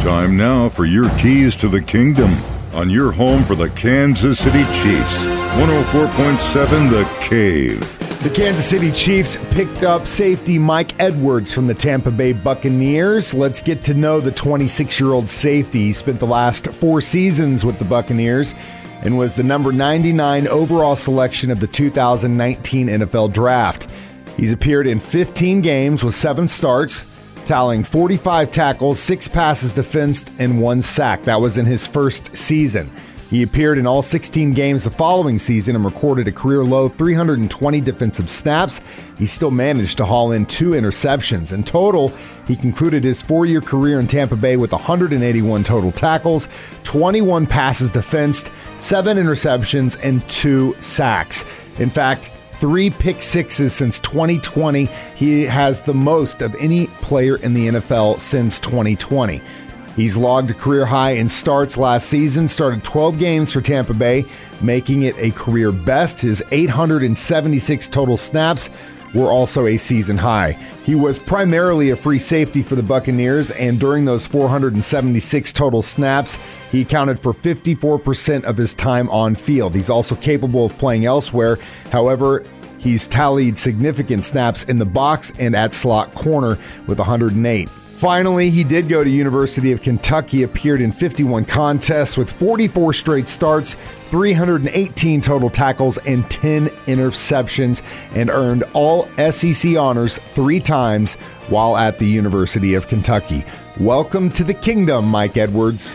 Time now for your keys to the kingdom on your home for the Kansas City Chiefs. 104.7 The Cave. The Kansas City Chiefs picked up safety Mike Edwards from the Tampa Bay Buccaneers. Let's get to know the 26 year old safety. He spent the last four seasons with the Buccaneers and was the number 99 overall selection of the 2019 NFL Draft. He's appeared in 15 games with seven starts, tallying 45 tackles, six passes defensed, and one sack. That was in his first season. He appeared in all 16 games the following season and recorded a career low 320 defensive snaps. He still managed to haul in two interceptions. In total, he concluded his four year career in Tampa Bay with 181 total tackles, 21 passes defensed, seven interceptions, and two sacks. In fact, three pick sixes since 2020. He has the most of any player in the NFL since 2020. He's logged a career high in starts last season, started 12 games for Tampa Bay, making it a career best. His 876 total snaps were also a season high. He was primarily a free safety for the Buccaneers, and during those 476 total snaps, he accounted for 54% of his time on field. He's also capable of playing elsewhere. However, he's tallied significant snaps in the box and at slot corner with 108. Finally, he did go to University of Kentucky, appeared in 51 contests with 44 straight starts, 318 total tackles, and 10 interceptions, and earned all SEC honors three times while at the University of Kentucky. Welcome to the kingdom, Mike Edwards.